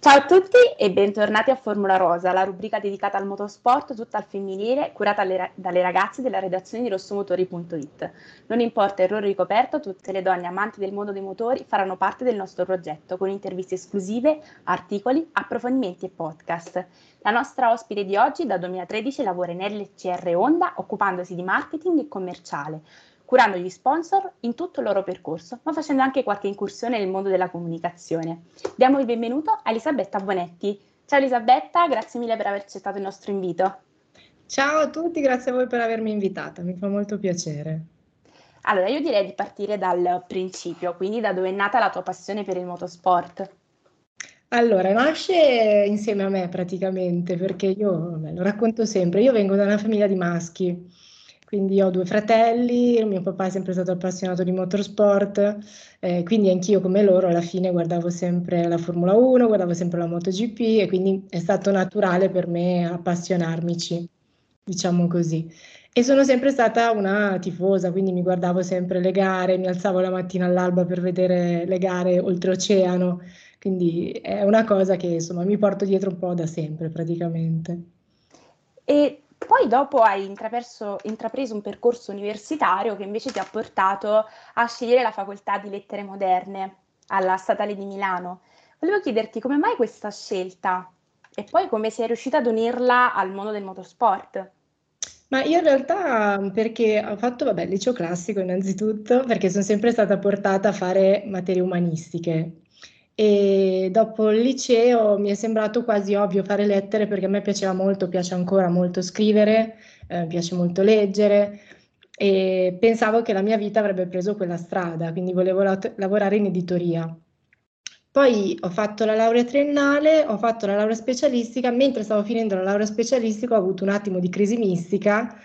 Ciao a tutti e bentornati a Formula Rosa, la rubrica dedicata al motorsport tutta al femminile, curata alle, dalle ragazze della redazione di rossomotori.it. Non importa errore ricoperto, tutte le donne amanti del mondo dei motori faranno parte del nostro progetto con interviste esclusive, articoli, approfondimenti e podcast. La nostra ospite di oggi dal 2013 lavora in LCR Honda occupandosi di marketing e commerciale curando gli sponsor in tutto il loro percorso, ma facendo anche qualche incursione nel mondo della comunicazione. Diamo il benvenuto a Elisabetta Bonetti. Ciao Elisabetta, grazie mille per aver accettato il nostro invito. Ciao a tutti, grazie a voi per avermi invitata, mi fa molto piacere. Allora, io direi di partire dal principio, quindi da dove è nata la tua passione per il motorsport. Allora, nasce insieme a me praticamente, perché io, vabbè, lo racconto sempre, io vengo da una famiglia di maschi, quindi ho due fratelli, mio papà è sempre stato appassionato di motorsport, eh, quindi anch'io come loro alla fine guardavo sempre la Formula 1, guardavo sempre la MotoGP e quindi è stato naturale per me appassionarmici, diciamo così. E sono sempre stata una tifosa, quindi mi guardavo sempre le gare, mi alzavo la mattina all'alba per vedere le gare oltreoceano, quindi è una cosa che insomma mi porto dietro un po' da sempre praticamente. E poi dopo hai intrapreso un percorso universitario che invece ti ha portato a scegliere la facoltà di lettere moderne alla Statale di Milano. Volevo chiederti come mai questa scelta e poi come sei riuscita ad unirla al mondo del motorsport. Ma io in realtà perché ho fatto, vabbè, liceo classico innanzitutto, perché sono sempre stata portata a fare materie umanistiche, e dopo il liceo mi è sembrato quasi ovvio fare lettere perché a me piaceva molto, piace ancora molto scrivere, eh, piace molto leggere e pensavo che la mia vita avrebbe preso quella strada, quindi volevo la- lavorare in editoria. Poi ho fatto la laurea triennale, ho fatto la laurea specialistica, mentre stavo finendo la laurea specialistica ho avuto un attimo di crisi mistica,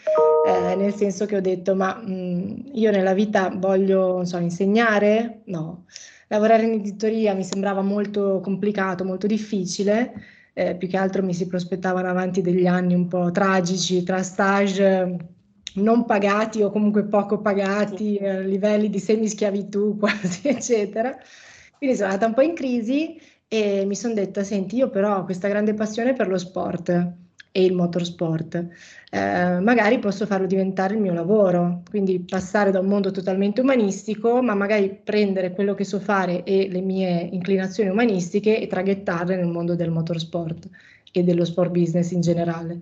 eh, nel senso che ho detto ma mh, io nella vita voglio, so, insegnare? No lavorare in editoria mi sembrava molto complicato, molto difficile, eh, più che altro mi si prospettavano avanti degli anni un po' tragici tra stage non pagati o comunque poco pagati, eh, livelli di semischiavitù quasi, eccetera. Quindi sono andata un po' in crisi e mi sono detta, senti, io però ho questa grande passione per lo sport e il motorsport. Eh, magari posso farlo diventare il mio lavoro, quindi passare da un mondo totalmente umanistico, ma magari prendere quello che so fare e le mie inclinazioni umanistiche e traghettarle nel mondo del motorsport e dello sport business in generale.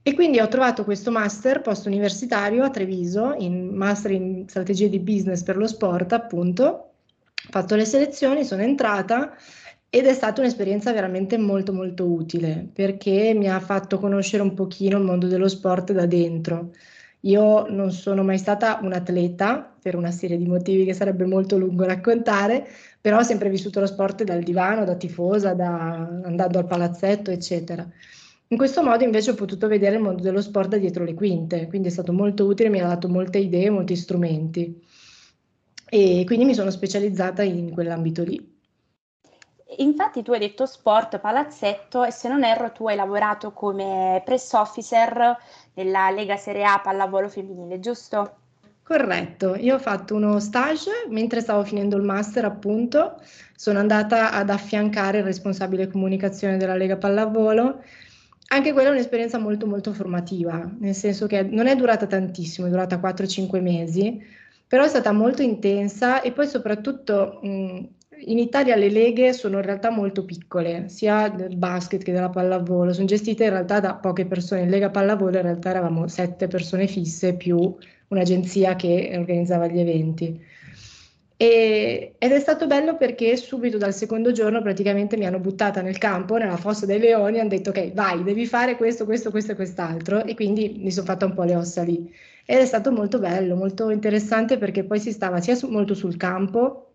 E quindi ho trovato questo master post universitario a Treviso, in master in strategie di business per lo sport, appunto. Ho fatto le selezioni, sono entrata ed è stata un'esperienza veramente molto molto utile perché mi ha fatto conoscere un pochino il mondo dello sport da dentro. Io non sono mai stata un atleta per una serie di motivi che sarebbe molto lungo raccontare, però ho sempre vissuto lo sport dal divano, da tifosa, da, andando al palazzetto, eccetera. In questo modo invece ho potuto vedere il mondo dello sport da dietro le quinte, quindi è stato molto utile, mi ha dato molte idee, molti strumenti e quindi mi sono specializzata in quell'ambito lì. Infatti tu hai detto sport palazzetto e se non erro tu hai lavorato come press officer nella Lega Serie A pallavolo femminile, giusto? Corretto, io ho fatto uno stage mentre stavo finendo il master appunto, sono andata ad affiancare il responsabile comunicazione della Lega Pallavolo. Anche quella è un'esperienza molto molto formativa, nel senso che non è durata tantissimo, è durata 4-5 mesi, però è stata molto intensa e poi soprattutto mh, in Italia le leghe sono in realtà molto piccole, sia del basket che della pallavolo, sono gestite in realtà da poche persone. In Lega Pallavolo in realtà eravamo sette persone fisse più un'agenzia che organizzava gli eventi. E, ed è stato bello perché subito dal secondo giorno praticamente mi hanno buttata nel campo, nella fossa dei leoni, hanno detto ok, vai, devi fare questo, questo, questo e quest'altro e quindi mi sono fatta un po' le ossa lì. Ed è stato molto bello, molto interessante perché poi si stava sia su, molto sul campo,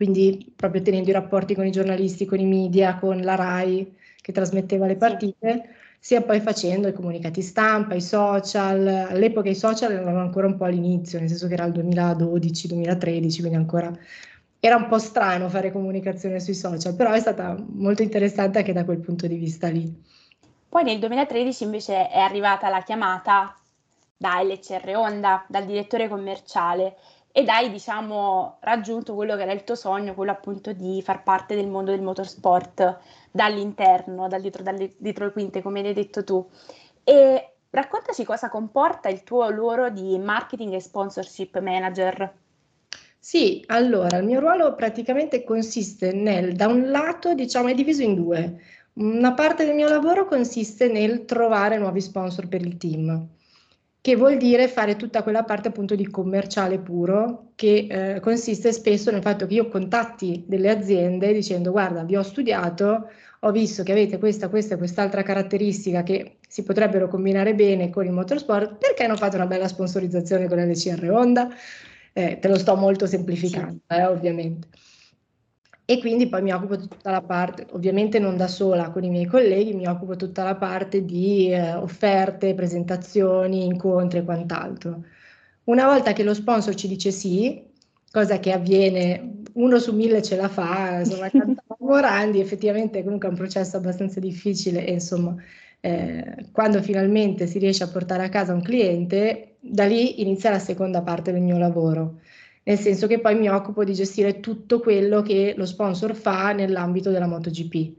quindi proprio tenendo i rapporti con i giornalisti, con i media, con la RAI che trasmetteva le partite, sia poi facendo i comunicati stampa, i social. All'epoca i social erano ancora un po' all'inizio, nel senso che era il 2012-2013, quindi ancora era un po' strano fare comunicazione sui social, però è stata molto interessante anche da quel punto di vista lì. Poi nel 2013 invece è arrivata la chiamata da LCR Honda, dal direttore commerciale ed hai diciamo raggiunto quello che era il tuo sogno, quello appunto di far parte del mondo del motorsport dall'interno, dal dietro, dalle, dietro le quinte, come hai detto tu. E raccontaci cosa comporta il tuo lavoro di marketing e sponsorship manager. Sì, allora il mio ruolo praticamente consiste nel, da un lato, diciamo, è diviso in due. Una parte del mio lavoro consiste nel trovare nuovi sponsor per il team che vuol dire fare tutta quella parte appunto di commerciale puro, che eh, consiste spesso nel fatto che io contatti delle aziende dicendo guarda, vi ho studiato, ho visto che avete questa, questa e quest'altra caratteristica che si potrebbero combinare bene con il motorsport, perché non fate una bella sponsorizzazione con l'LCR Honda? Eh, te lo sto molto semplificando, sì. eh, ovviamente e quindi poi mi occupo di tutta la parte, ovviamente non da sola, con i miei colleghi, mi occupo tutta la parte di eh, offerte, presentazioni, incontri e quant'altro. Una volta che lo sponsor ci dice sì, cosa che avviene, uno su mille ce la fa, insomma, Morandi effettivamente comunque è un processo abbastanza difficile e insomma, eh, quando finalmente si riesce a portare a casa un cliente, da lì inizia la seconda parte del mio lavoro nel senso che poi mi occupo di gestire tutto quello che lo sponsor fa nell'ambito della MotoGP.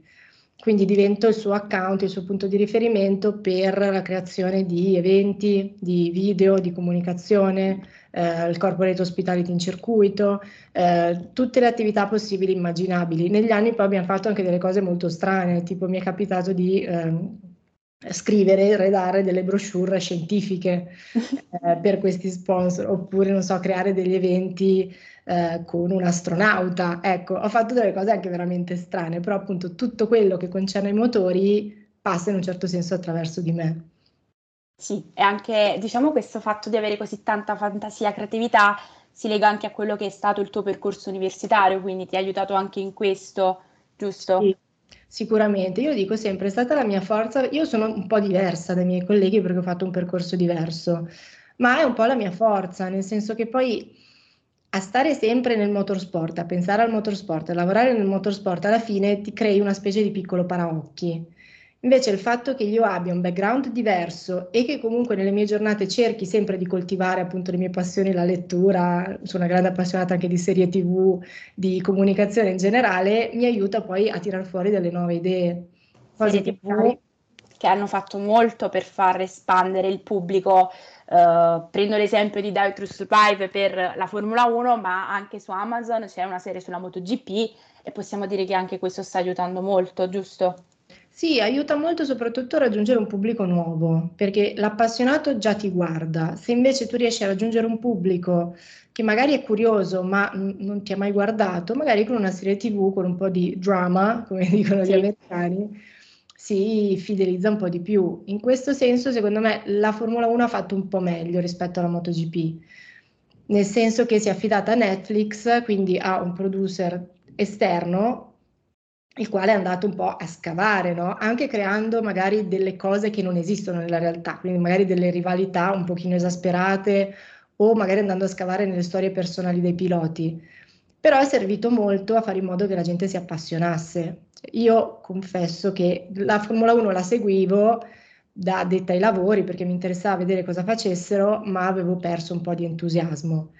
Quindi divento il suo account, il suo punto di riferimento per la creazione di eventi, di video, di comunicazione, eh, il corporate hospitality in circuito, eh, tutte le attività possibili e immaginabili. Negli anni poi abbiamo fatto anche delle cose molto strane, tipo mi è capitato di eh, scrivere, redare delle brochure scientifiche eh, per questi sponsor, oppure, non so, creare degli eventi eh, con un astronauta. Ecco, ho fatto delle cose anche veramente strane, però appunto tutto quello che concerne i motori passa in un certo senso attraverso di me. Sì, e anche diciamo questo fatto di avere così tanta fantasia e creatività si lega anche a quello che è stato il tuo percorso universitario, quindi ti ha aiutato anche in questo, giusto? Sì, Sicuramente, io dico sempre, è stata la mia forza, io sono un po' diversa dai miei colleghi perché ho fatto un percorso diverso, ma è un po' la mia forza, nel senso che poi a stare sempre nel motorsport, a pensare al motorsport, a lavorare nel motorsport, alla fine ti crei una specie di piccolo paraocchi. Invece il fatto che io abbia un background diverso e che comunque nelle mie giornate cerchi sempre di coltivare appunto le mie passioni, la lettura, sono una grande appassionata anche di serie tv, di comunicazione in generale, mi aiuta poi a tirar fuori delle nuove idee. Cose serie tv che hanno fatto molto per far espandere il pubblico. Uh, prendo l'esempio di Dive to Survive per la Formula 1, ma anche su Amazon c'è una serie sulla MotoGP e possiamo dire che anche questo sta aiutando molto, giusto? Sì, aiuta molto soprattutto a raggiungere un pubblico nuovo, perché l'appassionato già ti guarda. Se invece tu riesci a raggiungere un pubblico che magari è curioso ma non ti ha mai guardato, magari con una serie TV, con un po' di drama, come dicono sì. gli americani, si fidelizza un po' di più. In questo senso, secondo me, la Formula 1 ha fatto un po' meglio rispetto alla MotoGP, nel senso che si è affidata a Netflix, quindi a un producer esterno il quale è andato un po' a scavare, no? anche creando magari delle cose che non esistono nella realtà, quindi magari delle rivalità un pochino esasperate o magari andando a scavare nelle storie personali dei piloti. Però è servito molto a fare in modo che la gente si appassionasse. Io confesso che la Formula 1 la seguivo da detta ai lavori perché mi interessava vedere cosa facessero, ma avevo perso un po' di entusiasmo.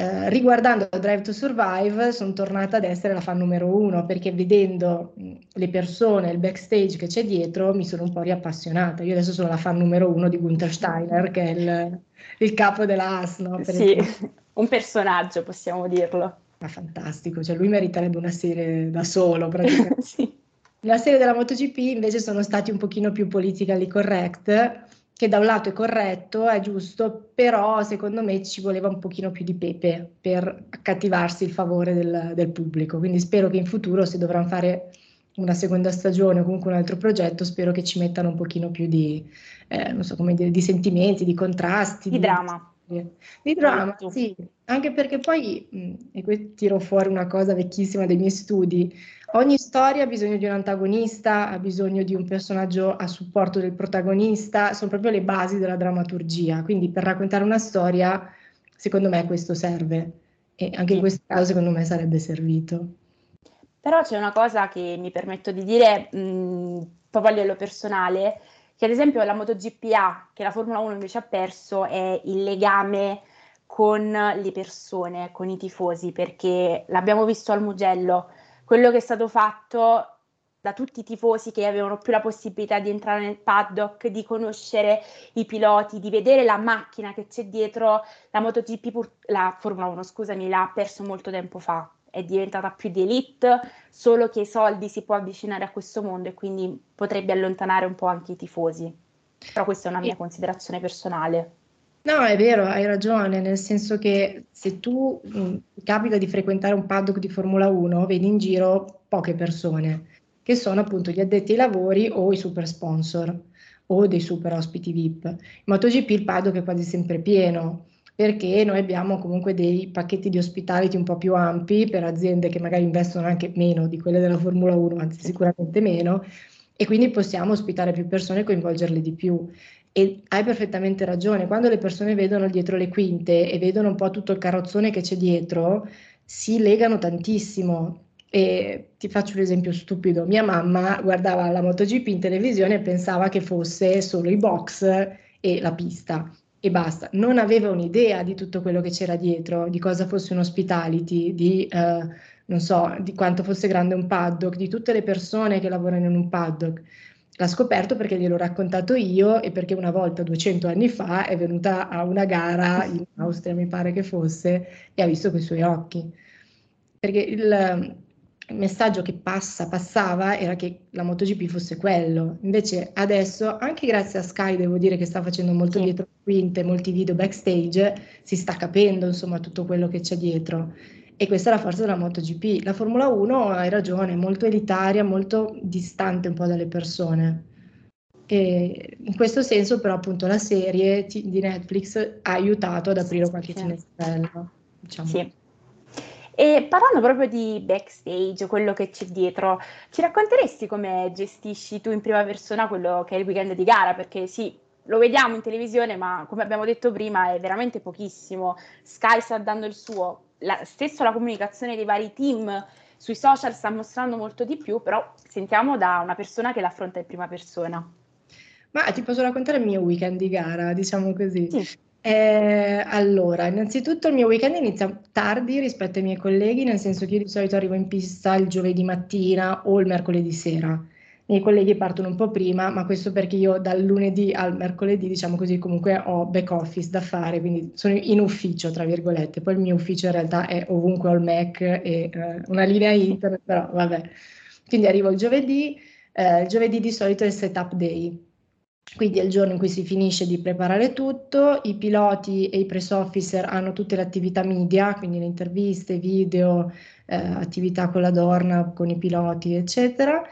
Eh, riguardando Drive to Survive sono tornata ad essere la fan numero uno perché vedendo le persone, il backstage che c'è dietro mi sono un po' riappassionata. Io adesso sono la fan numero uno di Gunther Steiner che è il, il capo della AS. No? sì, esempio. un personaggio possiamo dirlo. Ma fantastico, cioè lui meriterebbe una serie da solo praticamente. sì. La serie della MotoGP invece sono stati un pochino più politically correct che da un lato è corretto, è giusto, però secondo me ci voleva un pochino più di pepe per accattivarsi il favore del, del pubblico. Quindi spero che in futuro, se dovranno fare una seconda stagione o comunque un altro progetto, spero che ci mettano un pochino più di, eh, non so come dire, di sentimenti, di contrasti. Di, di dramma. Di dramma, sì, anche perché poi, mh, e qui tiro fuori una cosa vecchissima dei miei studi, Ogni storia ha bisogno di un antagonista, ha bisogno di un personaggio a supporto del protagonista, sono proprio le basi della drammaturgia, quindi per raccontare una storia, secondo me questo serve. E anche in questo caso secondo me sarebbe servito. Però c'è una cosa che mi permetto di dire mh, proprio a livello personale, che ad esempio la MotoGP A, che la Formula 1 invece ha perso, è il legame con le persone, con i tifosi, perché l'abbiamo visto al Mugello, quello che è stato fatto da tutti i tifosi che avevano più la possibilità di entrare nel paddock, di conoscere i piloti, di vedere la macchina che c'è dietro, la MotoGP, pur- la Formula 1, scusami, l'ha perso molto tempo fa, è diventata più di elite, solo che i soldi si può avvicinare a questo mondo e quindi potrebbe allontanare un po' anche i tifosi. Però questa è una mia considerazione personale. No, è vero, hai ragione, nel senso che se tu mh, capita di frequentare un paddock di Formula 1, vedi in giro poche persone che sono appunto gli addetti ai lavori o i super sponsor o dei super ospiti VIP. In MotoGP il paddock è quasi sempre pieno perché noi abbiamo comunque dei pacchetti di hospitality un po' più ampi per aziende che magari investono anche meno di quelle della Formula 1, anzi sicuramente meno, e quindi possiamo ospitare più persone e coinvolgerle di più. E hai perfettamente ragione, quando le persone vedono dietro le quinte e vedono un po' tutto il carrozzone che c'è dietro, si legano tantissimo e ti faccio un esempio stupido. Mia mamma guardava la MotoGP in televisione e pensava che fosse solo i box e la pista e basta. Non aveva un'idea di tutto quello che c'era dietro, di cosa fosse un hospitality, di, eh, non so, di quanto fosse grande un paddock, di tutte le persone che lavorano in un paddock. L'ha scoperto perché gliel'ho raccontato io e perché una volta, 200 anni fa, è venuta a una gara in Austria, mi pare che fosse, e ha visto con i suoi occhi. Perché il, il messaggio che passa, passava era che la MotoGP fosse quello. Invece adesso, anche grazie a Sky, devo dire che sta facendo molto sì. dietro quinte, molti video backstage, si sta capendo insomma tutto quello che c'è dietro. E questa è la forza della MotoGP. La Formula 1, hai ragione, è molto elitaria, molto distante un po' dalle persone. E in questo senso, però, appunto, la serie di Netflix ha aiutato ad aprire qualche sì. finestrello. Diciamo. Sì. E parlando proprio di backstage, quello che c'è dietro, ci racconteresti come gestisci tu in prima persona quello che è il weekend di gara? Perché sì, lo vediamo in televisione, ma come abbiamo detto prima è veramente pochissimo. Sky sta dando il suo, la, stesso la comunicazione dei vari team sui social sta mostrando molto di più, però sentiamo da una persona che l'affronta in prima persona. Ma ti posso raccontare il mio weekend di gara, diciamo così. Sì. Eh, allora, innanzitutto il mio weekend inizia tardi rispetto ai miei colleghi, nel senso che io di solito arrivo in pista il giovedì mattina o il mercoledì sera. Miei colleghi partono un po' prima, ma questo perché io dal lunedì al mercoledì, diciamo così, comunque ho back office da fare, quindi sono in ufficio, tra virgolette. Poi il mio ufficio in realtà è ovunque ho il Mac e eh, una linea internet, però vabbè. Quindi arrivo il giovedì, eh, il giovedì di solito è il setup day quindi è il giorno in cui si finisce di preparare tutto, i piloti e i press officer hanno tutte le attività media, quindi le interviste, video, eh, attività con la Dorna, con i piloti, eccetera.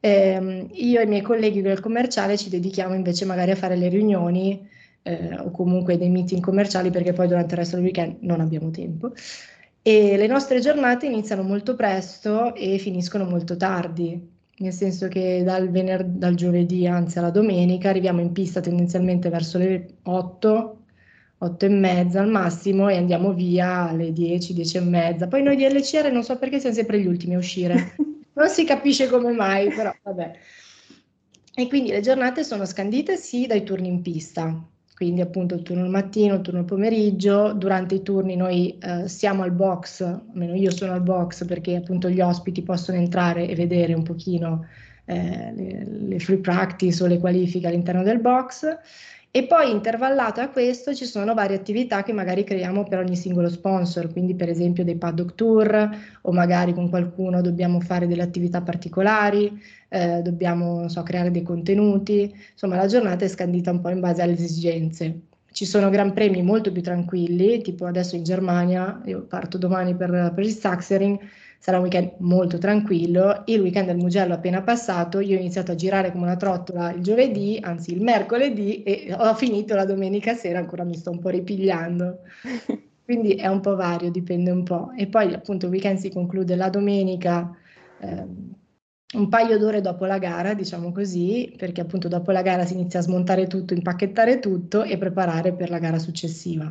Eh, io e i miei colleghi del commerciale ci dedichiamo invece magari a fare le riunioni eh, o comunque dei meeting commerciali perché poi durante il resto del weekend non abbiamo tempo. E le nostre giornate iniziano molto presto e finiscono molto tardi nel senso che dal, vener- dal giovedì, anzi alla domenica, arriviamo in pista tendenzialmente verso le 8, 8 e mezza al massimo e andiamo via alle 10, 10 e mezza. Poi noi di LCR non so perché siamo sempre gli ultimi a uscire, non si capisce come mai, però vabbè. E quindi le giornate sono scandite sì dai turni in pista, quindi appunto il turno mattino, il turno pomeriggio, durante i turni noi eh, siamo al box, almeno io sono al box perché appunto gli ospiti possono entrare e vedere un pochino eh, le, le free practice o le qualifiche all'interno del box e poi intervallato a questo ci sono varie attività che magari creiamo per ogni singolo sponsor, quindi per esempio dei paddock tour o magari con qualcuno dobbiamo fare delle attività particolari, eh, dobbiamo so, creare dei contenuti, insomma la giornata è scandita un po' in base alle esigenze. Ci sono gran premi molto più tranquilli, tipo adesso in Germania, io parto domani per, per il Saxering, sarà un weekend molto tranquillo. Il weekend del Mugello appena passato, io ho iniziato a girare come una trottola il giovedì, anzi il mercoledì, e ho finito la domenica sera, ancora mi sto un po' ripigliando. Quindi è un po' vario, dipende un po'. E poi appunto il weekend si conclude la domenica. Eh, un paio d'ore dopo la gara, diciamo così, perché appunto dopo la gara si inizia a smontare tutto, impacchettare tutto e preparare per la gara successiva.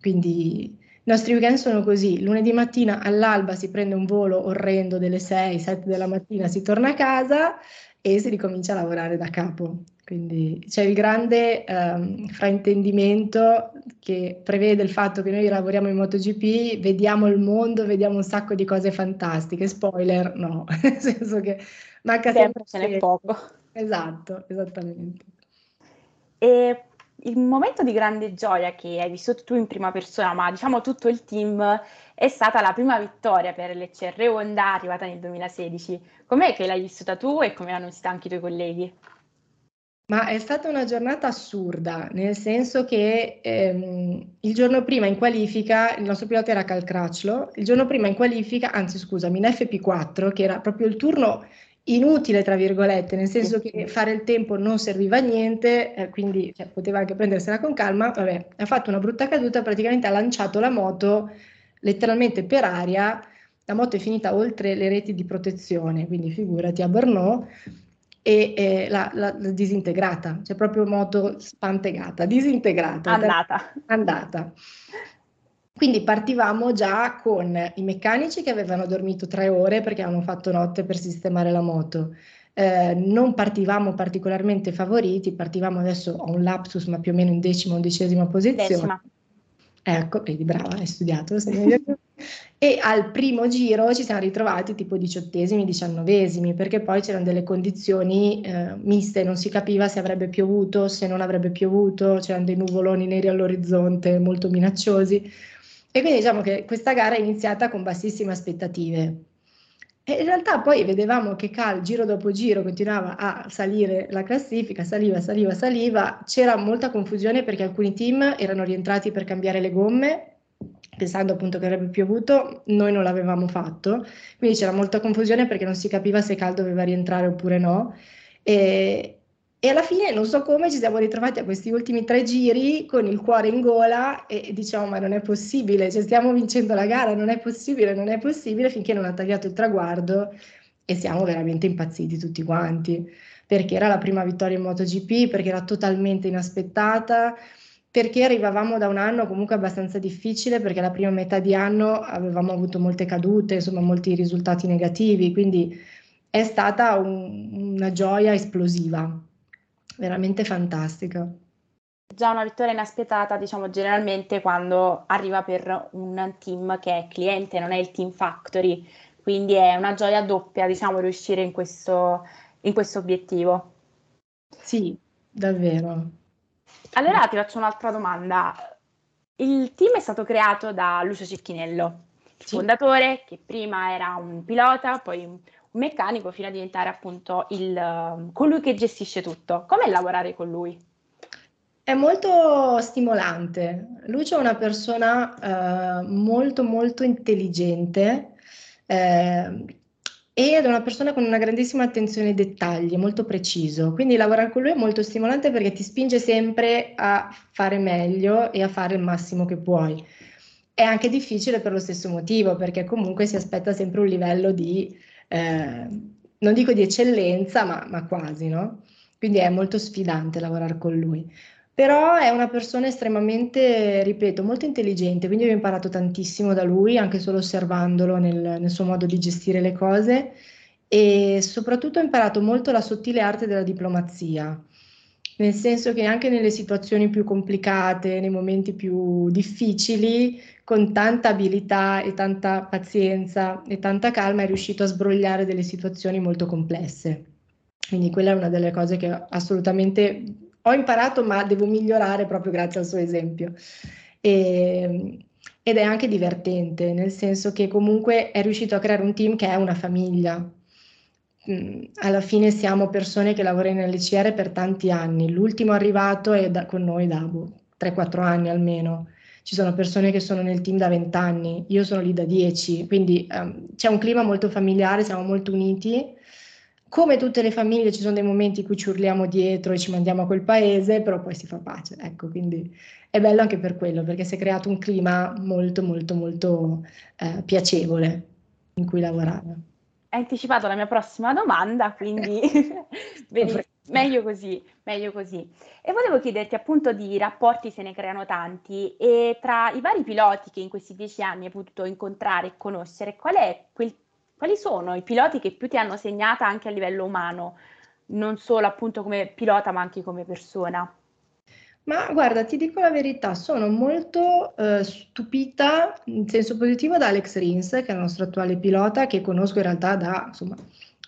Quindi nostri weekend sono così, lunedì mattina all'alba si prende un volo orrendo delle 6-7 della mattina, si torna a casa e si ricomincia a lavorare da capo. Quindi c'è il grande um, fraintendimento che prevede il fatto che noi lavoriamo in MotoGP, vediamo il mondo, vediamo un sacco di cose fantastiche. Spoiler, no, nel senso che manca sempre, sempre ce n'è poco. Esatto, esattamente. E il momento di grande gioia che hai vissuto tu in prima persona, ma diciamo tutto il team, è stata la prima vittoria per l'ECR Honda arrivata nel 2016. Com'è che l'hai vissuta tu e come l'hanno vissuta anche i tuoi colleghi? Ma è stata una giornata assurda, nel senso che ehm, il giorno prima in qualifica, il nostro pilota era Cal Crutchlow, il giorno prima in qualifica, anzi scusami, in FP4, che era proprio il turno inutile, tra virgolette, nel senso che fare il tempo non serviva a niente, eh, quindi cioè, poteva anche prendersela con calma, vabbè, ha fatto una brutta caduta, praticamente ha lanciato la moto letteralmente per aria, la moto è finita oltre le reti di protezione, quindi figurati a Brno, e eh, l'ha, disintegrata, cioè proprio moto spantegata, disintegrata. Andata. Andata. Quindi partivamo già con i meccanici che avevano dormito tre ore perché avevano fatto notte per sistemare la moto. Eh, non partivamo particolarmente favoriti, partivamo adesso a un lapsus, ma più o meno in decima, undicesima posizione. Decima. Ecco, vedi, brava, hai studiato. e al primo giro ci siamo ritrovati tipo diciottesimi, diciannovesimi, perché poi c'erano delle condizioni eh, miste, non si capiva se avrebbe piovuto, se non avrebbe piovuto, c'erano dei nuvoloni neri all'orizzonte molto minacciosi. E quindi diciamo che questa gara è iniziata con bassissime aspettative. E in realtà poi vedevamo che Cal giro dopo giro continuava a salire la classifica, saliva, saliva, saliva, c'era molta confusione perché alcuni team erano rientrati per cambiare le gomme, pensando appunto che avrebbe piovuto, noi non l'avevamo fatto, quindi c'era molta confusione perché non si capiva se Cal doveva rientrare oppure no. E, e alla fine non so come ci siamo ritrovati a questi ultimi tre giri con il cuore in gola e diciamo ma non è possibile, cioè stiamo vincendo la gara, non è possibile, non è possibile finché non ha tagliato il traguardo e siamo veramente impazziti tutti quanti. Perché era la prima vittoria in MotoGP, perché era totalmente inaspettata, perché arrivavamo da un anno comunque abbastanza difficile perché la prima metà di anno avevamo avuto molte cadute, insomma molti risultati negativi, quindi è stata un, una gioia esplosiva veramente fantastica. Già una vittoria inaspettata, diciamo generalmente quando arriva per un team che è cliente, non è il team factory, quindi è una gioia doppia, diciamo, riuscire in questo, in questo obiettivo. Sì, davvero. Allora ti faccio un'altra domanda. Il team è stato creato da Lucio Cecchinello, il sì. fondatore, che prima era un pilota, poi meccanico fino a diventare appunto il, colui che gestisce tutto. Com'è lavorare con lui? È molto stimolante. Lucio è una persona eh, molto molto intelligente eh, ed è una persona con una grandissima attenzione ai dettagli, molto preciso. Quindi lavorare con lui è molto stimolante perché ti spinge sempre a fare meglio e a fare il massimo che puoi. È anche difficile per lo stesso motivo, perché comunque si aspetta sempre un livello di eh, non dico di eccellenza, ma, ma quasi, no? Quindi è molto sfidante lavorare con lui. Però è una persona estremamente, ripeto, molto intelligente, quindi ho imparato tantissimo da lui, anche solo osservandolo nel, nel suo modo di gestire le cose e soprattutto ho imparato molto la sottile arte della diplomazia nel senso che anche nelle situazioni più complicate, nei momenti più difficili, con tanta abilità e tanta pazienza e tanta calma è riuscito a sbrogliare delle situazioni molto complesse. Quindi quella è una delle cose che assolutamente ho imparato, ma devo migliorare proprio grazie al suo esempio. E, ed è anche divertente, nel senso che comunque è riuscito a creare un team che è una famiglia, Mm, alla fine siamo persone che lavorano nell'ICR per tanti anni. L'ultimo arrivato è da, con noi da 3-4 anni almeno. Ci sono persone che sono nel team da 20 anni, io sono lì da 10, quindi um, c'è un clima molto familiare, siamo molto uniti. Come tutte le famiglie ci sono dei momenti in cui ci urliamo dietro e ci mandiamo a quel paese, però poi si fa pace. Ecco, quindi è bello anche per quello, perché si è creato un clima molto, molto, molto eh, piacevole in cui lavorare hai anticipato la mia prossima domanda, quindi vedi, meglio così, meglio così. E volevo chiederti appunto di rapporti se ne creano tanti e tra i vari piloti che in questi dieci anni hai potuto incontrare e conoscere, qual quel, quali sono i piloti che più ti hanno segnata anche a livello umano? non solo appunto come pilota ma anche come persona? Ma guarda, ti dico la verità, sono molto eh, stupita in senso positivo da Alex Rins, che è il nostro attuale pilota, che conosco in realtà da insomma,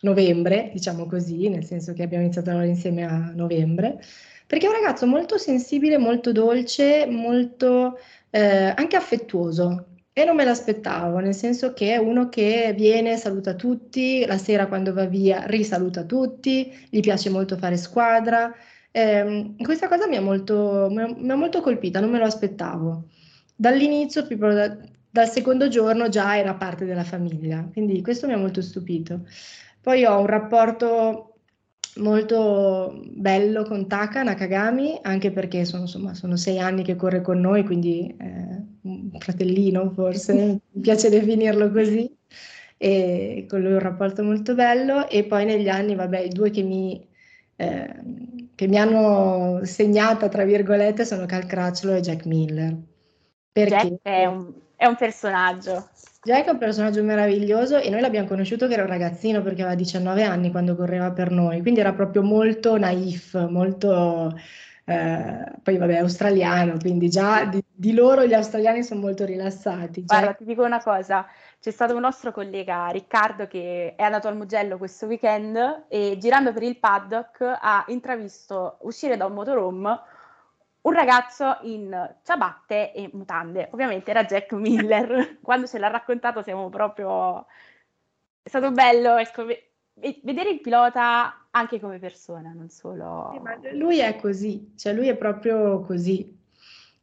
novembre, diciamo così, nel senso che abbiamo iniziato a lavorare insieme a novembre, perché è un ragazzo molto sensibile, molto dolce, molto eh, anche affettuoso. E non me l'aspettavo, nel senso che è uno che viene, saluta tutti, la sera quando va via risaluta tutti, gli piace molto fare squadra. Eh, questa cosa mi ha, molto, mi ha molto colpita, non me lo aspettavo. Dall'inizio, dal secondo giorno, già era parte della famiglia, quindi questo mi ha molto stupito. Poi ho un rapporto molto bello con Taka Nakagami, anche perché sono, insomma, sono sei anni che corre con noi, quindi eh, un fratellino forse, mi piace definirlo così, e con lui un rapporto molto bello. E poi negli anni, vabbè, i due che mi, eh, che mi hanno segnata, tra virgolette, sono Cal Crutchlow e Jack Miller. Perché? Jack è un, è un personaggio. Jack è un personaggio meraviglioso e noi l'abbiamo conosciuto che era un ragazzino perché aveva 19 anni quando correva per noi, quindi era proprio molto naif, molto... Eh, poi vabbè, australiano, quindi già di, di, loro gli australiani sono molto rilassati. Guarda, ti dico una cosa, c'è stato un nostro collega Riccardo che è andato al Mugello questo weekend e girando per il paddock ha intravisto uscire da un motorhome un ragazzo in ciabatte e mutande. Ovviamente era Jack Miller. Quando ce l'ha raccontato siamo proprio... È stato bello, ecco, vedere il pilota anche come persona, non solo... Sì, lui è così, cioè lui è proprio così.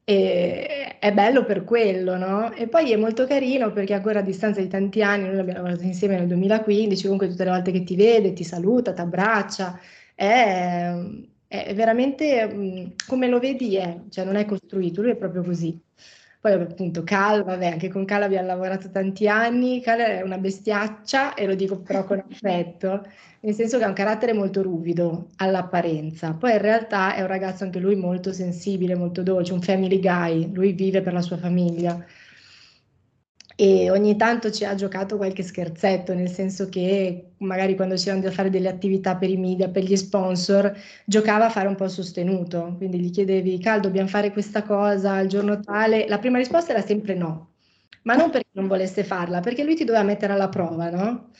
E è bello per quello, no? E poi è molto carino perché ancora a distanza di tanti anni, noi l'abbiamo lavorato insieme nel 2015, comunque tutte le volte che ti vede, ti saluta, ti abbraccia, è è veramente come lo vedi è, cioè non è costruito, lui è proprio così. Poi appunto Cal, vabbè, anche con Cal abbiamo lavorato tanti anni, Cal è una bestiaccia e lo dico però con affetto, nel senso che ha un carattere molto ruvido all'apparenza, poi in realtà è un ragazzo anche lui molto sensibile, molto dolce, un family guy, lui vive per la sua famiglia e ogni tanto ci ha giocato qualche scherzetto, nel senso che magari quando c'erano da fare delle attività per i media, per gli sponsor, giocava a fare un po' sostenuto, quindi gli chiedevi, Cal, dobbiamo fare questa cosa al giorno tale, la prima risposta era sempre no, ma non perché non volesse farla, perché lui ti doveva mettere alla prova, no?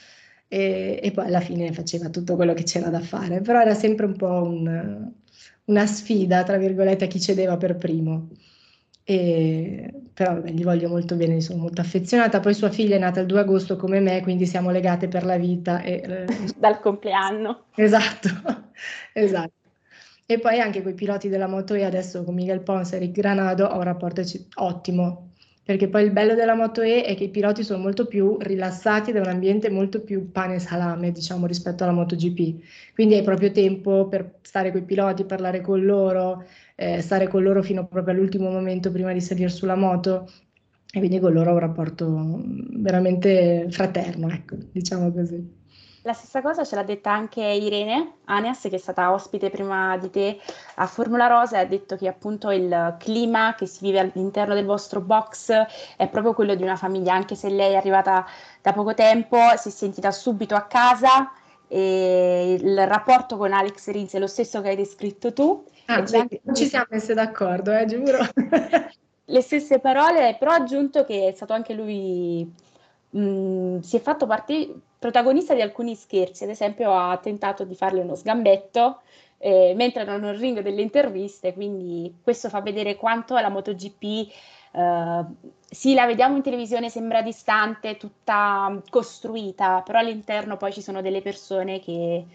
E, e poi alla fine faceva tutto quello che c'era da fare, però era sempre un po' un, una sfida, tra virgolette, a chi cedeva per primo. E, però vabbè, gli voglio molto bene, sono molto affezionata. Poi sua figlia è nata il 2 agosto come me, quindi siamo legate per la vita. E, eh, Dal compleanno. Esatto, esatto. E poi anche con i piloti della Moto E, adesso con Miguel Pons e Rick Granado, ho un rapporto ottimo, perché poi il bello della Moto E è che i piloti sono molto più rilassati da un ambiente molto più pane e salame, diciamo, rispetto alla MotoGP. Quindi hai proprio tempo per stare con i piloti, parlare con loro, eh, stare con loro fino proprio all'ultimo momento prima di salire sulla moto e quindi con loro ho un rapporto veramente fraterno, ecco, diciamo così. La stessa cosa ce l'ha detta anche Irene Aneas, che è stata ospite prima di te a Formula Rosa e ha detto che appunto il clima che si vive all'interno del vostro box è proprio quello di una famiglia, anche se lei è arrivata da poco tempo, si è sentita subito a casa e il rapporto con Alex Rins è lo stesso che hai descritto tu Ah, cioè, non ci siamo messe d'accordo, eh, giuro. Le stesse parole, però ha aggiunto che è stato anche lui, mh, mm, si è fatto parte, protagonista di alcuni scherzi, ad esempio ha tentato di farle uno sgambetto eh, mentre erano nel ring delle interviste, quindi questo fa vedere quanto la MotoGP, eh, sì, la vediamo in televisione, sembra distante, tutta costruita, però all'interno poi ci sono delle persone che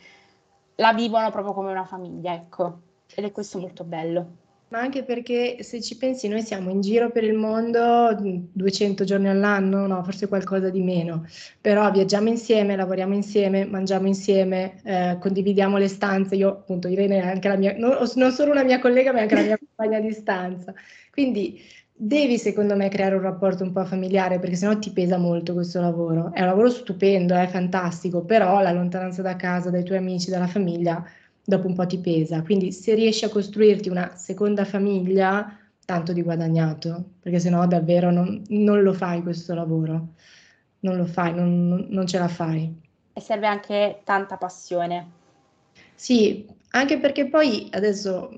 la vivono proprio come una famiglia, ecco ed è questo molto bello. Ma anche perché se ci pensi, noi siamo in giro per il mondo 200 giorni all'anno, no, forse qualcosa di meno, però viaggiamo insieme, lavoriamo insieme, mangiamo insieme, eh, condividiamo le stanze. Io, appunto, Irene è anche la mia, non, non solo una mia collega, ma anche la mia compagna di stanza. Quindi devi, secondo me, creare un rapporto un po' familiare, perché sennò ti pesa molto questo lavoro. È un lavoro stupendo, è fantastico, però la lontananza da casa, dai tuoi amici, dalla famiglia dopo un po' ti pesa. Quindi se riesci a costruirti una seconda famiglia, tanto di guadagnato, perché sennò davvero non, non lo fai questo lavoro, non lo fai, non, non ce la fai. E serve anche tanta passione. Sì, anche perché poi adesso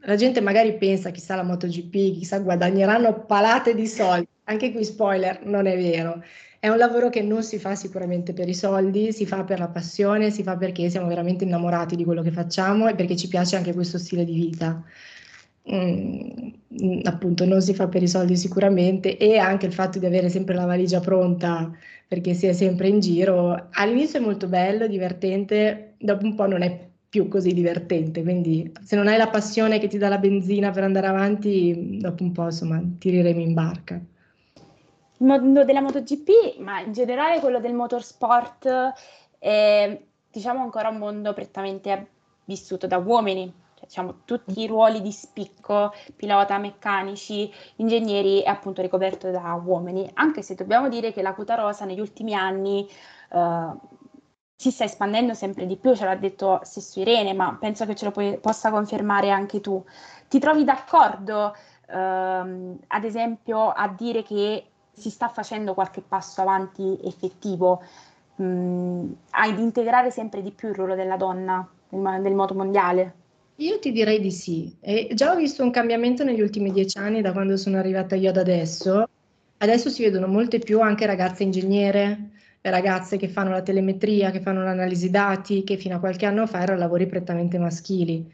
la gente magari pensa, chissà la MotoGP, chissà guadagneranno palate di soldi. Anche qui spoiler, non è vero. È un lavoro che non si fa sicuramente per i soldi, si fa per la passione, si fa perché siamo veramente innamorati di quello che facciamo e perché ci piace anche questo stile di vita. Mm, appunto non si fa per i soldi sicuramente e anche il fatto di avere sempre la valigia pronta perché si è sempre in giro all'inizio è molto bello, divertente, dopo un po' non è più così divertente, quindi se non hai la passione che ti dà la benzina per andare avanti, dopo un po' insomma tireremo in barca. Mondo della MotoGP, ma in generale quello del motorsport è diciamo ancora un mondo prettamente vissuto da uomini, diciamo, tutti i ruoli di spicco, pilota, meccanici, ingegneri, è appunto ricoperto da uomini, anche se dobbiamo dire che la quota rosa negli ultimi anni eh, si sta espandendo sempre di più, ce l'ha detto stesso Irene, ma penso che ce lo puoi, possa confermare anche tu. Ti trovi d'accordo, ehm, ad esempio, a dire che si sta facendo qualche passo avanti effettivo, mh, ad integrare sempre di più il ruolo della donna nel, nel moto mondiale? Io ti direi di sì. E già ho visto un cambiamento negli ultimi dieci anni, da quando sono arrivata io ad adesso. Adesso si vedono molte più anche ragazze ingegnere, ragazze che fanno la telemetria, che fanno l'analisi dati, che fino a qualche anno fa erano lavori prettamente maschili.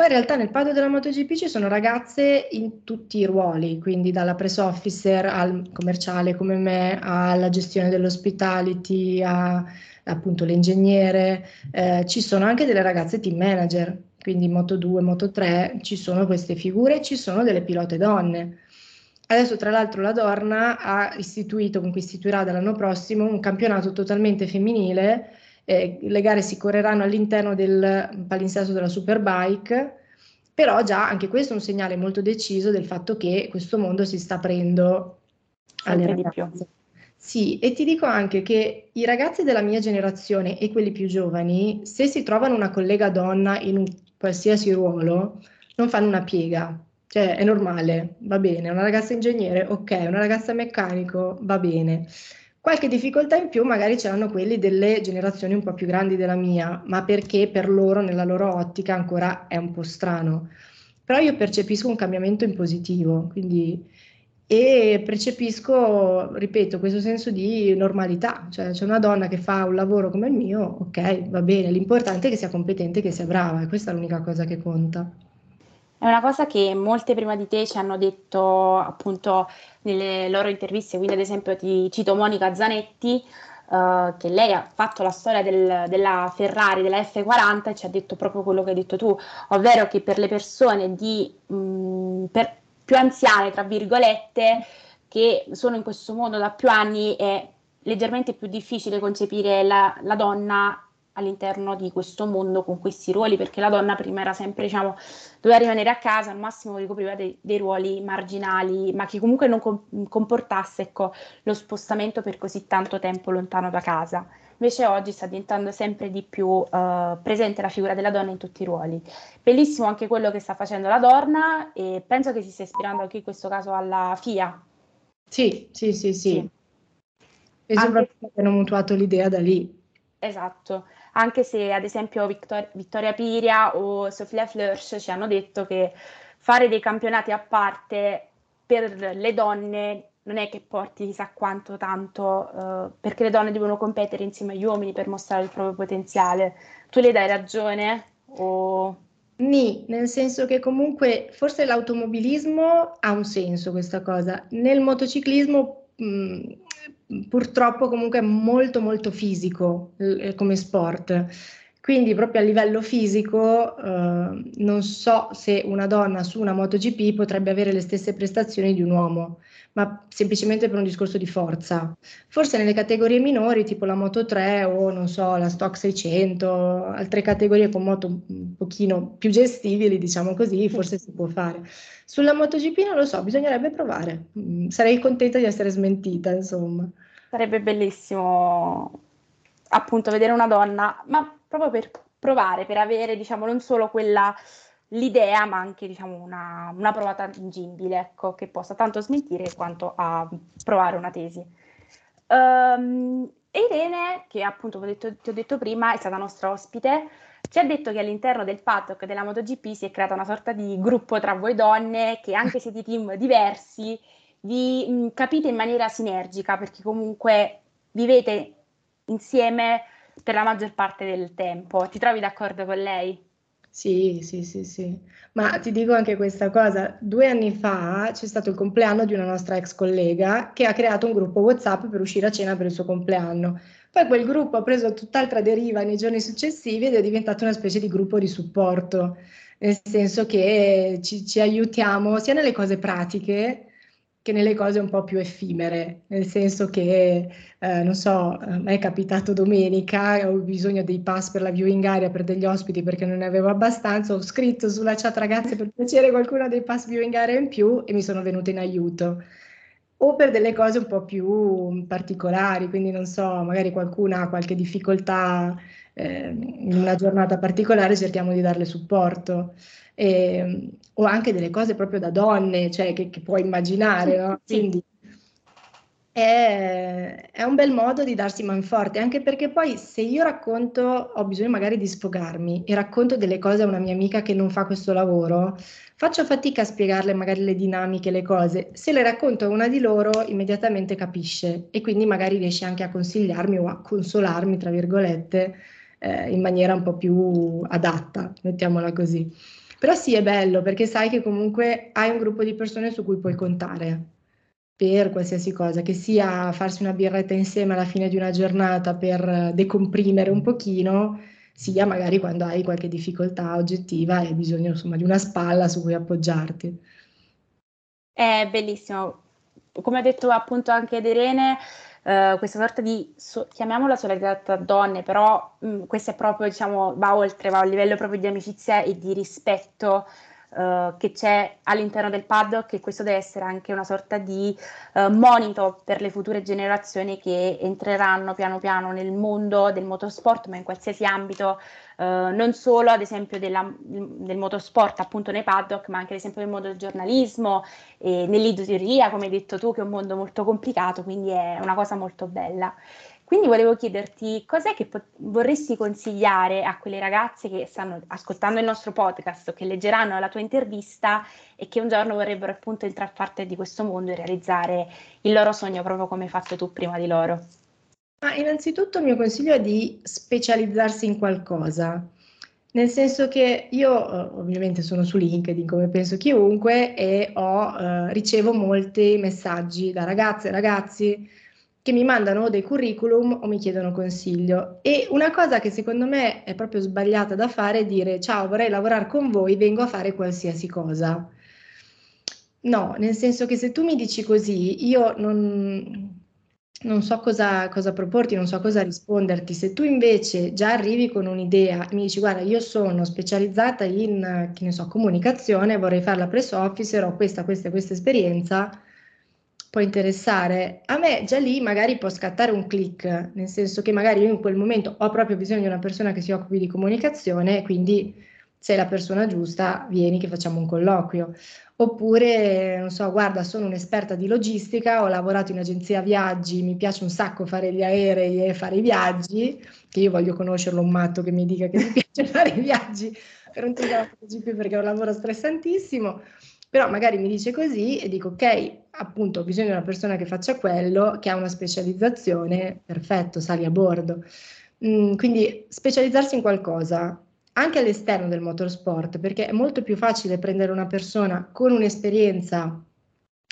Poi in realtà nel padre della MotoGP ci sono ragazze in tutti i ruoli, quindi dalla press officer al commerciale come me, alla gestione dell'hospitality, a appunto l'ingegnere, eh, ci sono anche delle ragazze team manager, quindi Moto 2, Moto 3, ci sono queste figure, ci sono delle pilote donne. Adesso tra l'altro la Dorna ha istituito, comunque istituirà dall'anno prossimo, un campionato totalmente femminile, eh, le gare si correranno all'interno del palinsesto della Superbike, però già anche questo è un segnale molto deciso del fatto che questo mondo si sta aprendo alle ragazze. Sì, e ti dico anche che i ragazzi della mia generazione e quelli più giovani, se si trovano una collega donna in un qualsiasi ruolo, non fanno una piega, cioè è normale, va bene, una ragazza ingegnere, ok, una ragazza meccanico, va bene. Qualche difficoltà in più magari ce l'hanno quelli delle generazioni un po' più grandi della mia, ma perché per loro, nella loro ottica, ancora è un po' strano. Però io percepisco un cambiamento in positivo, quindi e percepisco, ripeto, questo senso di normalità, cioè c'è una donna che fa un lavoro come il mio, ok, va bene, l'importante è che sia competente, che sia brava, e questa è l'unica cosa che conta. È una cosa che molte prima di te ci hanno detto appunto nelle loro interviste, quindi ad esempio ti cito Monica Zanetti, uh, che lei ha fatto la storia del, della Ferrari, della F40 e ci ha detto proprio quello che hai detto tu, ovvero che per le persone di, mh, mm, per, più anziane, tra virgolette, che sono in questo mondo da più anni, è leggermente più difficile concepire la, la donna all'interno di questo mondo con questi ruoli, perché la donna prima era sempre, diciamo, doveva rimanere a casa, al massimo ricopriva dei, dei ruoli marginali, ma che comunque non com- comportasse ecco, lo spostamento per così tanto tempo lontano da casa. Invece oggi sta diventando sempre di più uh, presente la figura della donna in tutti i ruoli. Bellissimo anche quello che sta facendo la Dorna e penso che si stia ispirando anche in questo caso alla FIA. Sì, sì, sì, sì. sì. E soprattutto anche... hanno mutuato l'idea da lì. Esatto, anche se ad esempio Victor- Vittoria Piria o Sofia Flörsch ci hanno detto che fare dei campionati a parte per le donne non è che porti chissà quanto tanto, uh, perché le donne devono competere insieme agli uomini per mostrare il proprio potenziale. Tu le dai ragione? O... Nì, nel senso che comunque forse l'automobilismo ha un senso questa cosa. Nel motociclismo mh, mm, purtroppo comunque è molto molto fisico eh, come sport. Quindi proprio a livello fisico eh, non so se una donna su una MotoGP potrebbe avere le stesse prestazioni di un uomo ma semplicemente per un discorso di forza. Forse nelle categorie minori, tipo la Moto 3 o non so, la Stock 600, altre categorie con moto un pochino più gestibili, diciamo così, forse si può fare. Sulla MotoGP non lo so, bisognerebbe provare. Mm, sarei contenta di essere smentita, insomma. Sarebbe bellissimo appunto vedere una donna, ma proprio per provare, per avere, diciamo, non solo quella l'idea, ma anche diciamo, una, una, prova tangibile, ecco, che possa tanto smentire quanto a provare una tesi. Um, Irene, che appunto detto, ti ho detto prima, è stata nostra ospite, ci ha detto che all'interno del paddock della MotoGP si è creata una sorta di gruppo tra voi donne che anche se di team diversi vi mh, capite in maniera sinergica perché comunque vivete insieme per la maggior parte del tempo. Ti trovi d'accordo con lei? Sì, sì, sì, sì. Ma ti dico anche questa cosa, due anni fa c'è stato il compleanno di una nostra ex collega che ha creato un gruppo WhatsApp per uscire a cena per il suo compleanno. Poi quel gruppo ha preso tutt'altra deriva nei giorni successivi ed è diventato una specie di gruppo di supporto, nel senso che ci, ci aiutiamo sia nelle cose pratiche che nelle cose un po' più effimere, nel senso che, eh, non so, a me è capitato domenica, ho bisogno dei pass per la viewing area per degli ospiti perché non ne avevo abbastanza, ho scritto sulla chat ragazze per piacere qualcuno dei pass viewing area in più e mi sono venuta in aiuto. O per delle cose un po' più particolari, quindi non so, magari qualcuno ha qualche difficoltà eh, in una giornata particolare, cerchiamo di darle supporto eh, o anche delle cose proprio da donne, cioè che, che puoi immaginare, no? Quindi è, è, un bel modo di darsi manforte, anche perché poi se io racconto, ho bisogno magari di sfogarmi e racconto delle cose a una mia amica che non fa questo lavoro, faccio fatica a spiegarle magari le dinamiche, le cose. Se le racconto a una di loro, immediatamente capisce e quindi magari riesce anche a consigliarmi o a consolarmi, tra virgolette, eh, in maniera un po' più adatta, mettiamola così. Però sì, è bello perché sai che comunque hai un gruppo di persone su cui puoi contare per qualsiasi cosa, che sia farsi una birretta insieme alla fine di una giornata per decomprimere un pochino, sia magari quando hai qualche difficoltà oggettiva e hai bisogno insomma di una spalla su cui appoggiarti. È bellissimo. Come ha detto appunto anche Irene, eh, questa sorta di, so, chiamiamola solidarietà tra donne, però mh, mm, questa è proprio, diciamo, va oltre, va a livello proprio di amicizia e di rispetto Uh, che c'è all'interno del paddock e questo deve essere anche una sorta di uh, monito per le future generazioni che entreranno piano piano nel mondo del motorsport, ma in qualsiasi ambito Uh, non solo ad esempio della, del motorsport appunto nei paddock, ma anche ad esempio nel mondo del giornalismo e nell'editoria, come hai detto tu, che è un mondo molto complicato, quindi è una cosa molto bella. Quindi volevo chiederti cos'è che pot- vorresti consigliare a quelle ragazze che stanno ascoltando il nostro podcast che leggeranno la tua intervista e che un giorno vorrebbero appunto entrare a parte di questo mondo e realizzare il loro sogno proprio come hai fatto tu prima di loro. Ma innanzitutto il mio consiglio è di specializzarsi in qualcosa, nel senso che io eh, ovviamente sono su LinkedIn come penso chiunque e ho, eh, ricevo molti messaggi da ragazze e ragazzi che mi mandano dei curriculum o mi chiedono consiglio. E una cosa che secondo me è proprio sbagliata da fare è dire ciao, vorrei lavorare con voi, vengo a fare qualsiasi cosa. No, nel senso che se tu mi dici così, io non, non so cosa, cosa, proporti, non so cosa risponderti. Se tu invece già arrivi con un'idea e mi dici guarda, io sono specializzata in, che ne so, comunicazione, vorrei fare la press officer, ho questa, questa e questa esperienza, può interessare. A me già lì magari può scattare un click, nel senso che magari io in quel momento ho proprio bisogno di una persona che si occupi di comunicazione, quindi sei la persona giusta, vieni che facciamo un colloquio. Oppure, non so, guarda, sono un'esperta di logistica, ho lavorato in agenzia viaggi, mi piace un sacco fare gli aerei e fare i viaggi, che io voglio conoscerlo un matto che mi dica che mi piace fare i viaggi per un GP perché è un lavoro stressantissimo, però magari mi dice così e dico ok, appunto ho bisogno di una persona che faccia quello, che ha una specializzazione, perfetto, sali a bordo. Mm, quindi specializzarsi in qualcosa, anche all'esterno del motorsport, perché è molto più facile prendere una persona con un'esperienza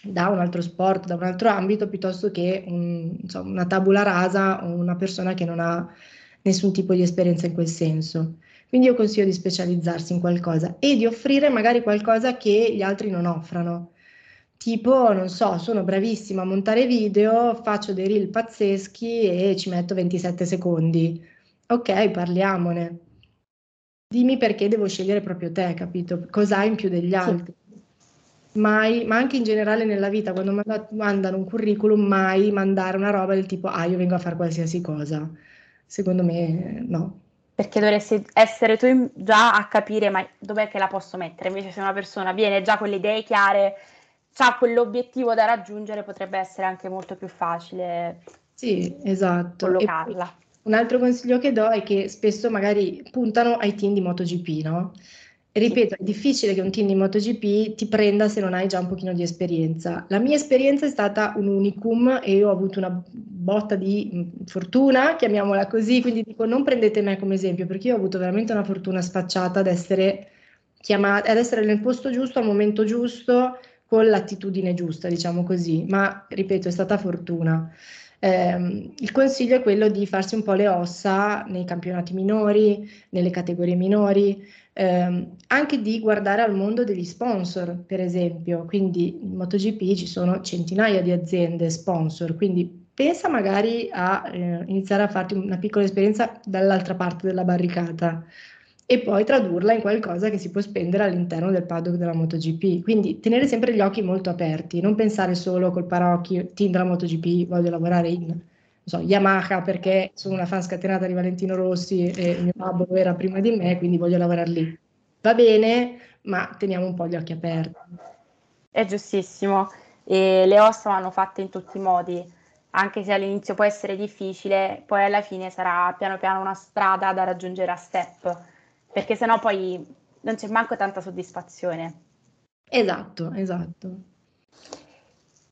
da un altro sport, da un altro ambito, piuttosto che un, insomma, una tabula rasa o una persona che non ha nessun tipo di esperienza in quel senso. Quindi io consiglio di specializzarsi in qualcosa e di offrire magari qualcosa che gli altri non offrano. Tipo, non so, sono bravissima a montare video, faccio dei reel pazzeschi e ci metto 27 secondi. Ok, parliamone dimmi perché devo scegliere proprio te, capito? Cosa hai in più degli altri? Sì. Mai, ma anche in generale nella vita, quando mandano un curriculum, mai mandare una roba del tipo, ah, io vengo a fare qualsiasi cosa. Secondo me, no. Perché dovresti essere tu già a capire, ma dov'è che la posso mettere? Invece se una persona viene già con le idee chiare, ha quell'obiettivo da raggiungere, potrebbe essere anche molto più facile Sì, esatto. collocarla. Un altro consiglio che do è che spesso magari puntano ai team di MotoGP, no? Ripeto, è difficile che un team di MotoGP ti prenda se non hai già un pochino di esperienza. La mia esperienza è stata un unicum e io ho avuto una botta di mm, fortuna, chiamiamola così, quindi dico non prendete me come esempio perché io ho avuto veramente una fortuna spacciata ad essere chiamata, ad essere nel posto giusto al momento giusto con l'attitudine giusta, diciamo così, ma ripeto, è stata fortuna. Eh, il consiglio è quello di farsi un po' le ossa nei campionati minori, nelle categorie minori, ehm, anche di guardare al mondo degli sponsor, per esempio. Quindi in MotoGP ci sono centinaia di aziende sponsor, quindi pensa magari a eh, iniziare a farti una piccola esperienza dall'altra parte della barricata e poi tradurla in qualcosa che si può spendere all'interno del paddock della MotoGP. Quindi tenere sempre gli occhi molto aperti, non pensare solo col parocchio, team della MotoGP, voglio lavorare in so, Yamaha perché sono una fan scatenata di Valentino Rossi e mio babbo era prima di me, quindi voglio lavorare lì. Va bene, ma teniamo un po' gli occhi aperti. È giustissimo, e le ossa vanno fatte in tutti i modi, anche se all'inizio può essere difficile, poi alla fine sarà piano piano una strada da raggiungere a step perché sennò poi non c'è manco tanta soddisfazione. Esatto, esatto.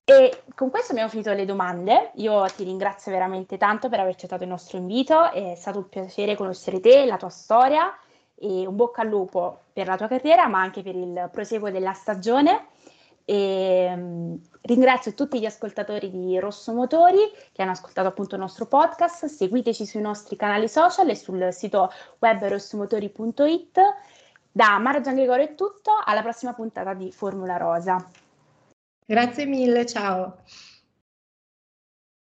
E con questo abbiamo finito le domande. Io ti ringrazio veramente tanto per aver accettato il nostro invito, è stato un piacere conoscere te, la tua storia e un bocca al lupo per la tua carriera, ma anche per il proseguo della stagione. E, um, ringrazio tutti gli ascoltatori di Rosso Motori che hanno ascoltato appunto il nostro podcast. Seguiteci sui nostri canali social e sul sito web rossomotori.it. Da Mara Gian Gregorio è tutto, alla prossima puntata di Formula Rosa. Grazie mille, ciao.